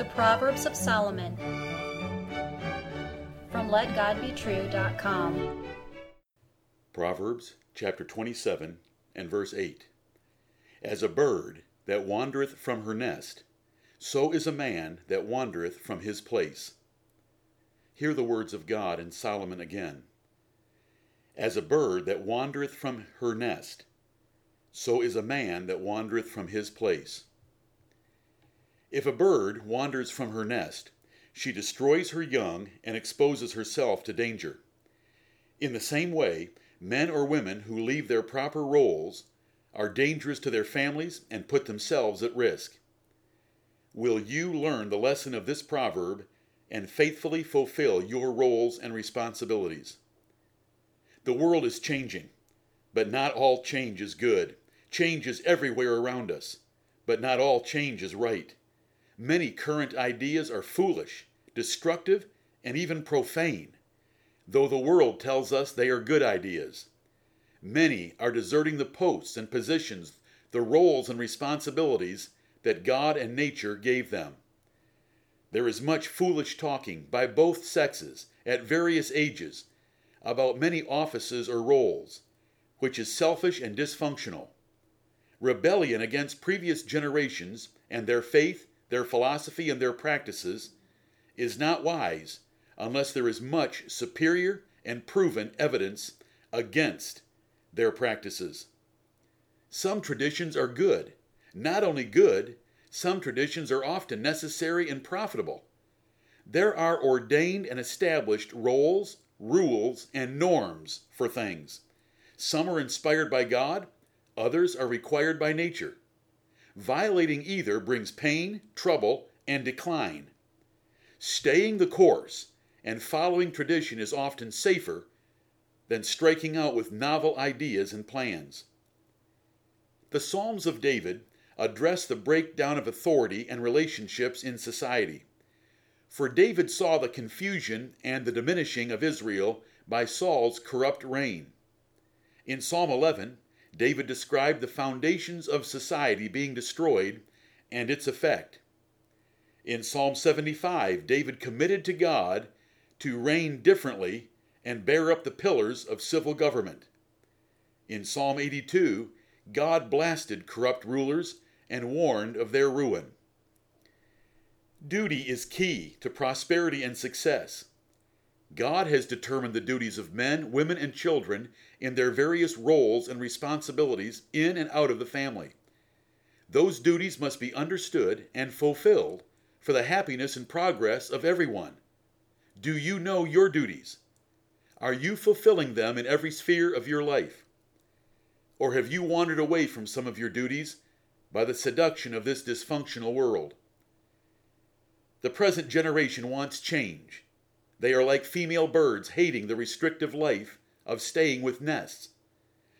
The Proverbs of Solomon from LetGodBetrue.com. Proverbs chapter 27 and verse 8. As a bird that wandereth from her nest, so is a man that wandereth from his place. Hear the words of God and Solomon again. As a bird that wandereth from her nest, so is a man that wandereth from his place. If a bird wanders from her nest, she destroys her young and exposes herself to danger. In the same way, men or women who leave their proper roles are dangerous to their families and put themselves at risk. Will you learn the lesson of this proverb and faithfully fulfill your roles and responsibilities? The world is changing, but not all change is good. Change is everywhere around us, but not all change is right. Many current ideas are foolish, destructive, and even profane, though the world tells us they are good ideas. Many are deserting the posts and positions, the roles and responsibilities that God and nature gave them. There is much foolish talking by both sexes at various ages about many offices or roles, which is selfish and dysfunctional. Rebellion against previous generations and their faith their philosophy and their practices is not wise unless there is much superior and proven evidence against their practices. Some traditions are good. Not only good, some traditions are often necessary and profitable. There are ordained and established roles, rules, and norms for things. Some are inspired by God, others are required by nature. Violating either brings pain, trouble, and decline. Staying the course and following tradition is often safer than striking out with novel ideas and plans. The Psalms of David address the breakdown of authority and relationships in society. For David saw the confusion and the diminishing of Israel by Saul's corrupt reign. In Psalm 11, David described the foundations of society being destroyed and its effect. In Psalm 75, David committed to God to reign differently and bear up the pillars of civil government. In Psalm 82, God blasted corrupt rulers and warned of their ruin. Duty is key to prosperity and success. God has determined the duties of men, women, and children in their various roles and responsibilities in and out of the family. Those duties must be understood and fulfilled for the happiness and progress of everyone. Do you know your duties? Are you fulfilling them in every sphere of your life? Or have you wandered away from some of your duties by the seduction of this dysfunctional world? The present generation wants change they are like female birds hating the restrictive life of staying with nests.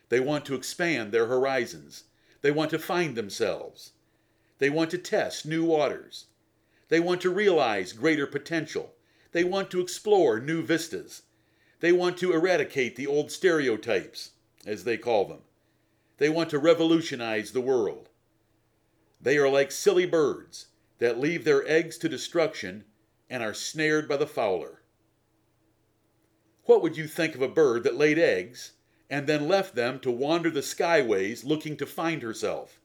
They want to expand their horizons. They want to find themselves. They want to test new waters. They want to realize greater potential. They want to explore new vistas. They want to eradicate the old stereotypes, as they call them. They want to revolutionize the world. They are like silly birds that leave their eggs to destruction and are snared by the fowler. What would you think of a bird that laid eggs and then left them to wander the skyways looking to find herself?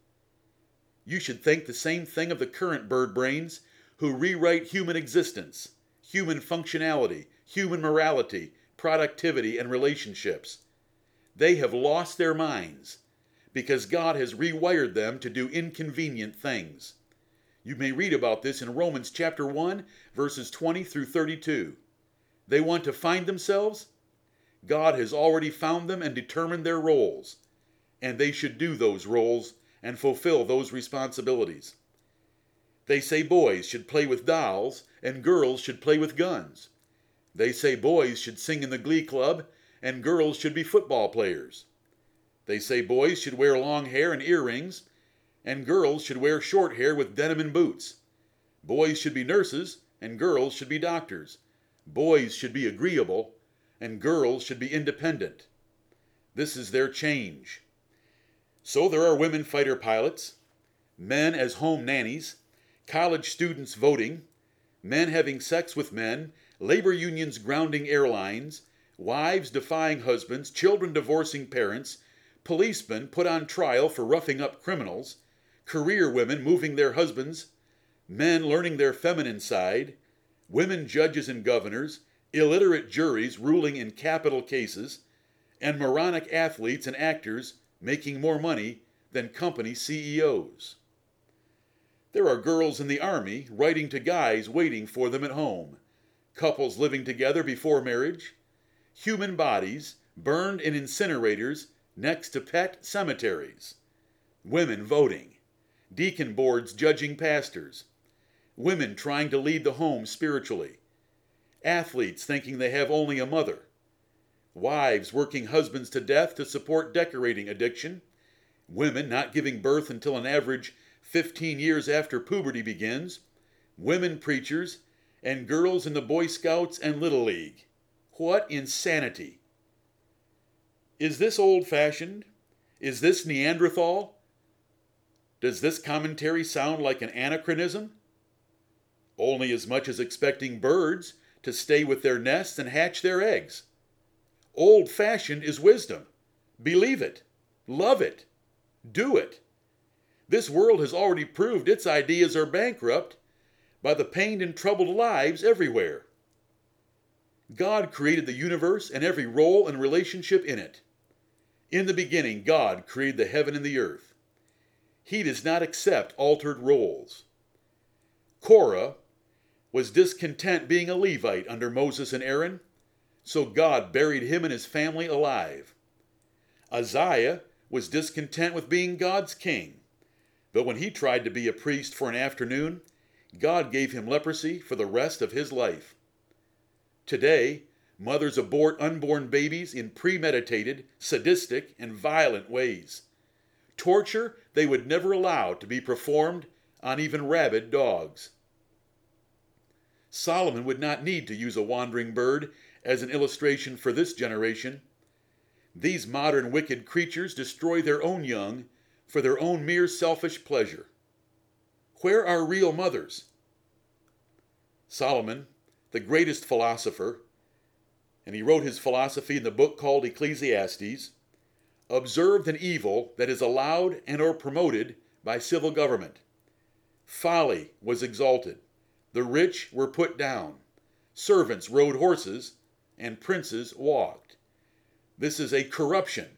You should think the same thing of the current bird brains who rewrite human existence, human functionality, human morality, productivity, and relationships. They have lost their minds because God has rewired them to do inconvenient things. You may read about this in Romans chapter 1, verses 20 through 32. They want to find themselves? God has already found them and determined their roles, and they should do those roles and fulfill those responsibilities. They say boys should play with dolls and girls should play with guns. They say boys should sing in the glee club and girls should be football players. They say boys should wear long hair and earrings and girls should wear short hair with denim and boots. Boys should be nurses and girls should be doctors. Boys should be agreeable, and girls should be independent. This is their change. So there are women fighter pilots, men as home nannies, college students voting, men having sex with men, labor unions grounding airlines, wives defying husbands, children divorcing parents, policemen put on trial for roughing up criminals, career women moving their husbands, men learning their feminine side, women judges and governors, illiterate juries ruling in capital cases, and moronic athletes and actors making more money than company CEOs. There are girls in the army writing to guys waiting for them at home, couples living together before marriage, human bodies burned in incinerators next to pet cemeteries, women voting, deacon boards judging pastors, women trying to lead the home spiritually, athletes thinking they have only a mother, wives working husbands to death to support decorating addiction, women not giving birth until an average 15 years after puberty begins, women preachers, and girls in the Boy Scouts and Little League. What insanity! Is this old fashioned? Is this Neanderthal? Does this commentary sound like an anachronism? Only as much as expecting birds to stay with their nests and hatch their eggs. Old fashioned is wisdom. Believe it. Love it. Do it. This world has already proved its ideas are bankrupt by the pained and troubled lives everywhere. God created the universe and every role and relationship in it. In the beginning, God created the heaven and the earth. He does not accept altered roles. Korah was discontent being a Levite under Moses and Aaron, so God buried him and his family alive. Uzziah was discontent with being God's king, but when he tried to be a priest for an afternoon, God gave him leprosy for the rest of his life. Today, mothers abort unborn babies in premeditated, sadistic, and violent ways. Torture they would never allow to be performed on even rabid dogs. Solomon would not need to use a wandering bird as an illustration for this generation. These modern wicked creatures destroy their own young for their own mere selfish pleasure. Where are real mothers? Solomon, the greatest philosopher, and he wrote his philosophy in the book called Ecclesiastes, observed an evil that is allowed and or promoted by civil government. Folly was exalted. The rich were put down. Servants rode horses, and princes walked. This is a corruption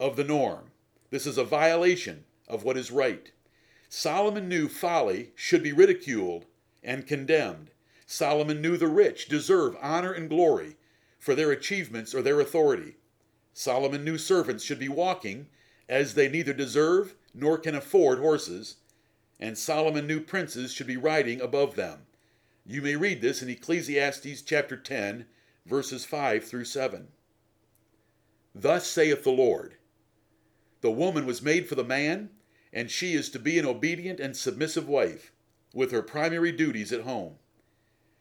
of the norm. This is a violation of what is right. Solomon knew folly should be ridiculed and condemned. Solomon knew the rich deserve honor and glory for their achievements or their authority. Solomon knew servants should be walking as they neither deserve nor can afford horses, and Solomon knew princes should be riding above them. You may read this in Ecclesiastes chapter 10, verses 5 through 7. Thus saith the Lord The woman was made for the man, and she is to be an obedient and submissive wife, with her primary duties at home.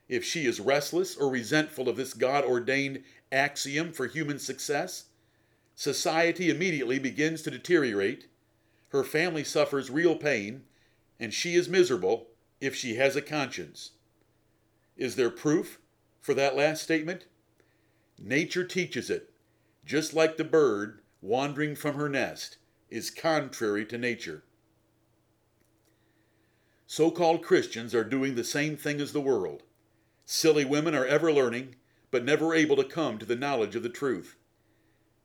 If she is restless or resentful of this God ordained axiom for human success, society immediately begins to deteriorate, her family suffers real pain, and she is miserable if she has a conscience. Is there proof for that last statement? Nature teaches it, just like the bird wandering from her nest is contrary to nature. So called Christians are doing the same thing as the world. Silly women are ever learning, but never able to come to the knowledge of the truth.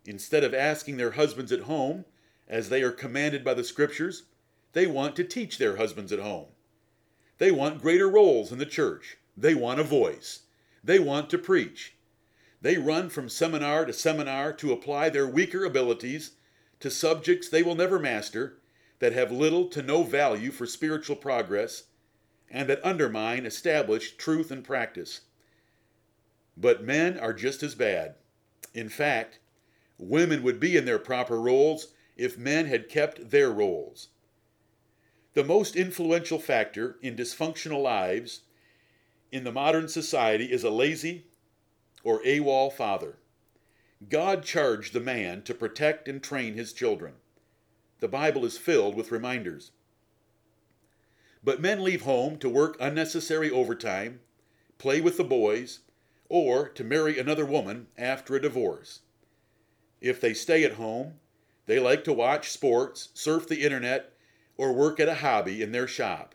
Instead of asking their husbands at home, as they are commanded by the Scriptures, they want to teach their husbands at home. They want greater roles in the church. They want a voice. They want to preach. They run from seminar to seminar to apply their weaker abilities to subjects they will never master, that have little to no value for spiritual progress, and that undermine established truth and practice. But men are just as bad. In fact, women would be in their proper roles if men had kept their roles. The most influential factor in dysfunctional lives in the modern society is a lazy or AWOL father. God charged the man to protect and train his children. The Bible is filled with reminders. But men leave home to work unnecessary overtime, play with the boys, or to marry another woman after a divorce. If they stay at home, they like to watch sports, surf the internet, or work at a hobby in their shop.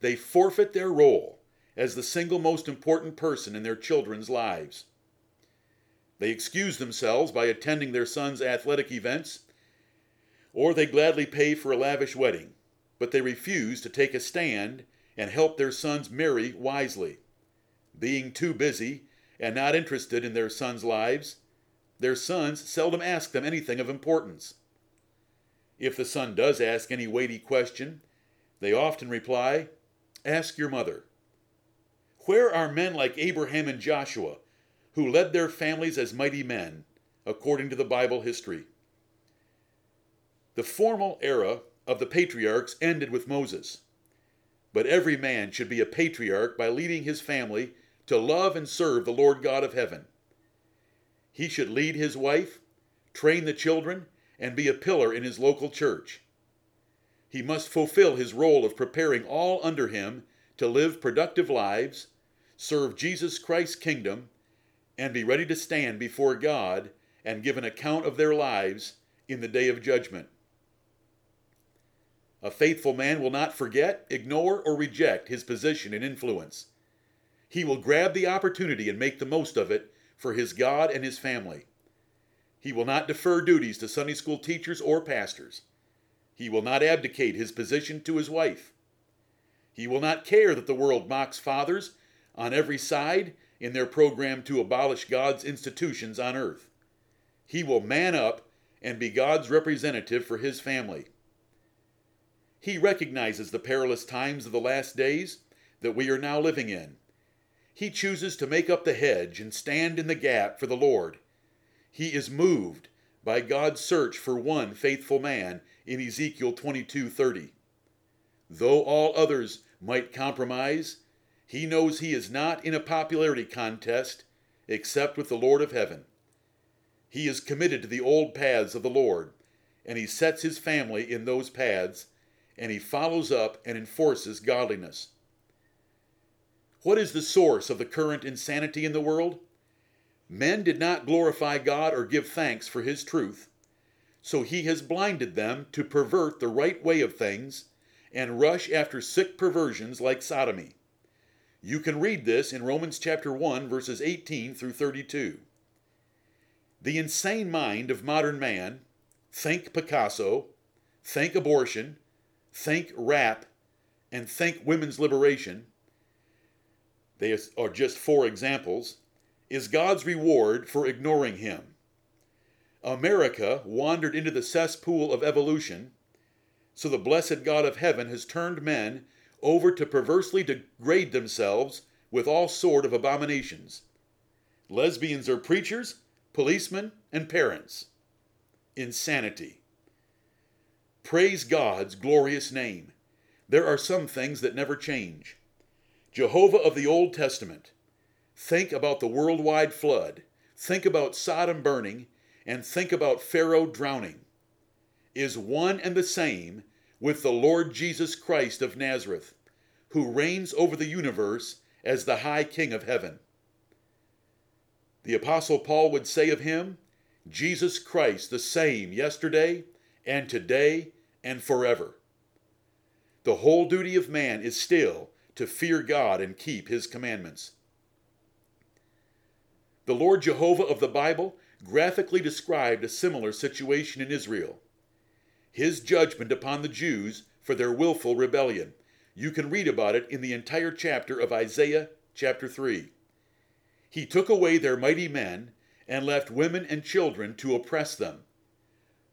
They forfeit their role as the single most important person in their children's lives. They excuse themselves by attending their son's athletic events, or they gladly pay for a lavish wedding, but they refuse to take a stand and help their sons marry wisely. Being too busy and not interested in their sons' lives, their sons seldom ask them anything of importance. If the son does ask any weighty question, they often reply, Ask your mother. Where are men like Abraham and Joshua, who led their families as mighty men, according to the Bible history? The formal era of the patriarchs ended with Moses. But every man should be a patriarch by leading his family to love and serve the Lord God of heaven. He should lead his wife, train the children, and be a pillar in his local church. He must fulfill his role of preparing all under him to live productive lives, serve Jesus Christ's kingdom, and be ready to stand before God and give an account of their lives in the day of judgment. A faithful man will not forget, ignore, or reject his position and influence. He will grab the opportunity and make the most of it for his God and his family. He will not defer duties to Sunday school teachers or pastors. He will not abdicate his position to his wife. He will not care that the world mocks fathers on every side in their program to abolish God's institutions on earth. He will man up and be God's representative for his family. He recognizes the perilous times of the last days that we are now living in. He chooses to make up the hedge and stand in the gap for the Lord. He is moved by God's search for one faithful man in Ezekiel 22:30. Though all others might compromise, he knows he is not in a popularity contest except with the Lord of heaven. He is committed to the old paths of the Lord, and he sets his family in those paths and he follows up and enforces godliness. What is the source of the current insanity in the world? Men did not glorify God or give thanks for His truth, so He has blinded them to pervert the right way of things and rush after sick perversions like sodomy. You can read this in Romans chapter 1 verses 18 through 32. The insane mind of modern man, think Picasso, think abortion, think rap, and think women's liberation, they are just four examples, is God's reward for ignoring him. America wandered into the cesspool of evolution, so the blessed God of heaven has turned men over to perversely degrade themselves with all sort of abominations. Lesbians are preachers, policemen, and parents. Insanity. Praise God's glorious name. There are some things that never change. Jehovah of the Old Testament. Think about the worldwide flood. Think about Sodom burning. And think about Pharaoh drowning. Is one and the same with the Lord Jesus Christ of Nazareth, who reigns over the universe as the high King of heaven. The Apostle Paul would say of him, Jesus Christ the same yesterday and today and forever. The whole duty of man is still to fear God and keep his commandments. The Lord Jehovah of the Bible graphically described a similar situation in Israel. His judgment upon the Jews for their willful rebellion. You can read about it in the entire chapter of Isaiah chapter 3. He took away their mighty men and left women and children to oppress them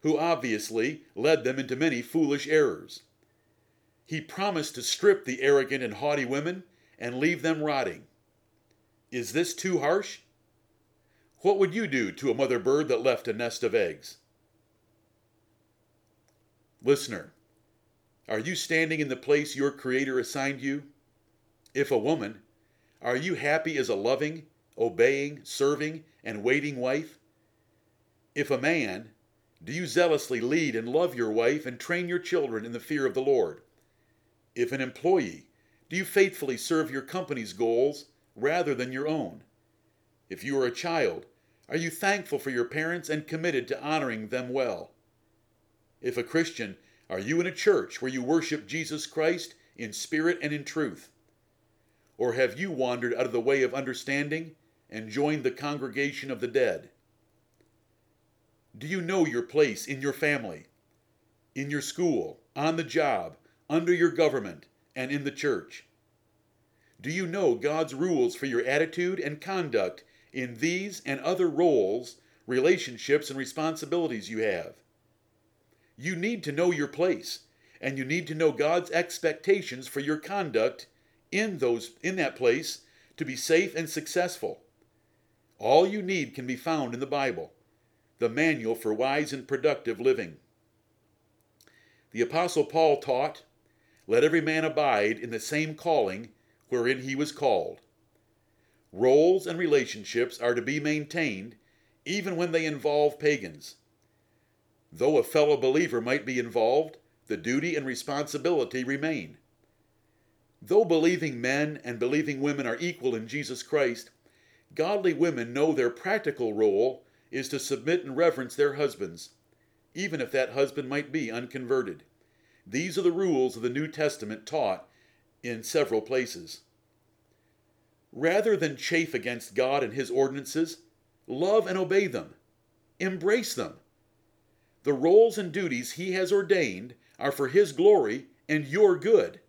who obviously led them into many foolish errors. He promised to strip the arrogant and haughty women and leave them rotting. Is this too harsh? What would you do to a mother bird that left a nest of eggs? Listener, are you standing in the place your Creator assigned you? If a woman, are you happy as a loving, obeying, serving, and waiting wife? If a man, do you zealously lead and love your wife and train your children in the fear of the Lord? If an employee, do you faithfully serve your company's goals rather than your own? If you are a child, are you thankful for your parents and committed to honoring them well? If a Christian, are you in a church where you worship Jesus Christ in spirit and in truth? Or have you wandered out of the way of understanding and joined the congregation of the dead? Do you know your place in your family, in your school, on the job, under your government, and in the church? Do you know God's rules for your attitude and conduct in these and other roles, relationships, and responsibilities you have? You need to know your place, and you need to know God's expectations for your conduct in those in that place to be safe and successful. All you need can be found in the Bible, the manual for wise and productive living. The apostle Paul taught, "Let every man abide in the same calling wherein he was called." Roles and relationships are to be maintained even when they involve pagans. Though a fellow believer might be involved, the duty and responsibility remain. Though believing men and believing women are equal in Jesus Christ, godly women know their practical role is to submit and reverence their husbands, even if that husband might be unconverted. These are the rules of the New Testament taught in several places. Rather than chafe against God and His ordinances, love and obey them. Embrace them. The roles and duties He has ordained are for His glory and your good.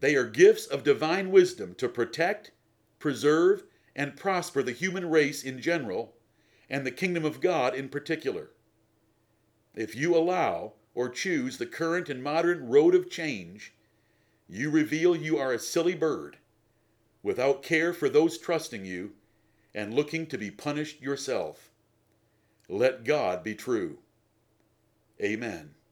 They are gifts of divine wisdom to protect, preserve, and prosper the human race in general, and the kingdom of God in particular. If you allow or choose the current and modern road of change, you reveal you are a silly bird, without care for those trusting you, and looking to be punished yourself. Let God be true. Amen.